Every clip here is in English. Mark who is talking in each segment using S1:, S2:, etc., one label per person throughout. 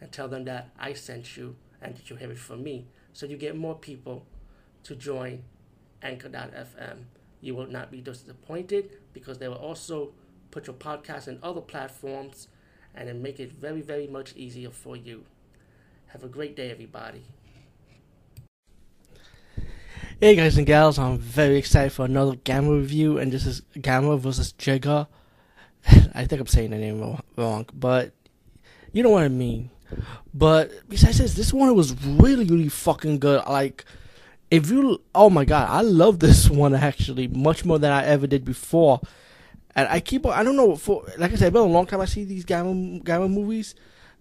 S1: and tell them that I sent you and that you hear it from me. So you get more people to join Anchor.fm. You will not be disappointed because they will also put your podcast in other platforms and then make it very, very much easier for you. Have a great day, everybody.
S2: Hey guys and gals, I'm very excited for another Gamma review, and this is Gamma versus Jigga. I think I'm saying the name wrong, but you know what I mean. But besides this, this one was really, really fucking good. Like, if you, oh my god, I love this one actually much more than I ever did before. And I keep, I don't know, for like I said, it's been a long time I see these Gamma Gamma movies.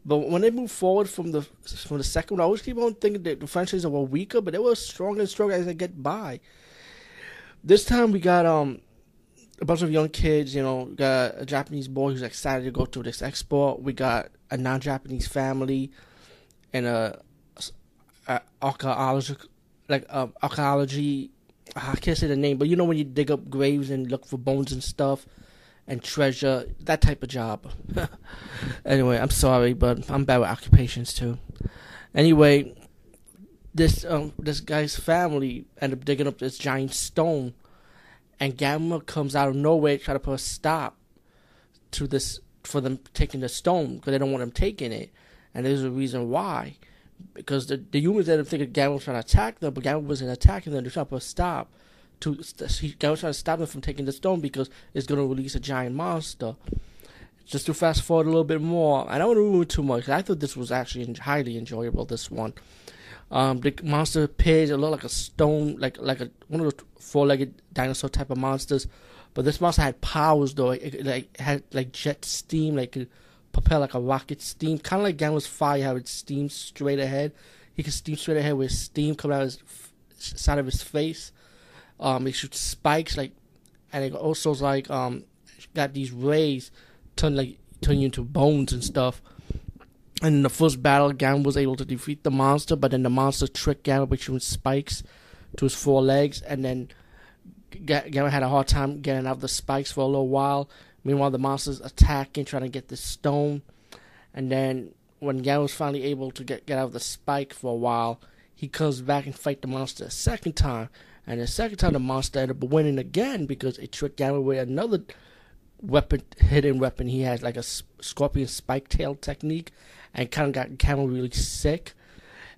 S2: But when they move forward from the from the second one, I always keep on thinking that the franchises were weaker, but they were stronger and stronger as they get by. This time we got um a bunch of young kids, you know, got a Japanese boy who's excited to go to this expo. We got a non-Japanese family and a, a archaeology, like um, archaeology. I can't say the name, but you know when you dig up graves and look for bones and stuff and treasure, that type of job. anyway, I'm sorry, but I'm bad with occupations too. Anyway, this um this guy's family end up digging up this giant stone, and Gamma comes out of nowhere to try to put a stop to this for them taking the stone because they don't want them taking it, and there's a reason why. Because the the humans up thinking Gamma was trying to attack them, but Gamma wasn't attacking them. They're trying to stop to he was trying to stop them from taking the stone because it's going to release a giant monster. Just to fast forward a little bit more, I don't want to ruin too much. I thought this was actually highly enjoyable. This one, um, the monster appears. a lot like a stone, like like a one of the four-legged dinosaur type of monsters. But this monster had powers though. It, it like had like jet steam, like could propel like a rocket steam, kind of like Gamma's fire, how it steams straight ahead. He could steam straight ahead with steam coming out of his side of his face. Um, it shoots spikes like, and it also like um got these rays turn like turn you into bones and stuff. And in the first battle, Gamma was able to defeat the monster, but then the monster tricked Gamma by shooting spikes to his four legs, and then Gamma had a hard time getting out of the spikes for a little while. Meanwhile, the monster's attacking, trying to get the stone, and then when Gamma was finally able to get get out of the spike for a while, he comes back and fight the monster a second time. And the second time, the monster ended up winning again because it tricked Gamma with another weapon, hidden weapon he has, like a scorpion spike tail technique, and kind of got Gamma really sick.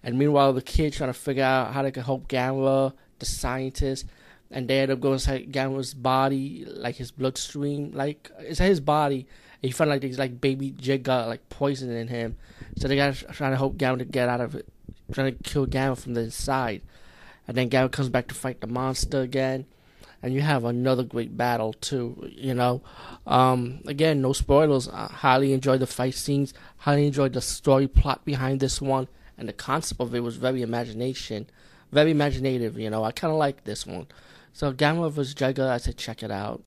S2: And meanwhile, the kid trying to figure out how they can help Gamma, the scientist, and they end up going inside Gamma's body, like his bloodstream, like it's his body. And you find like there's like baby Jigga like poisoning him, so they got trying to help Gamma to get out of it, trying to kill Gamma from the inside and then Gamma comes back to fight the monster again, and you have another great battle too. You know, um, again, no spoilers. I highly enjoyed the fight scenes. Highly enjoyed the story plot behind this one, and the concept of it was very imagination, very imaginative. You know, I kind of like this one. So Gamma vs. Jigga, I said check it out.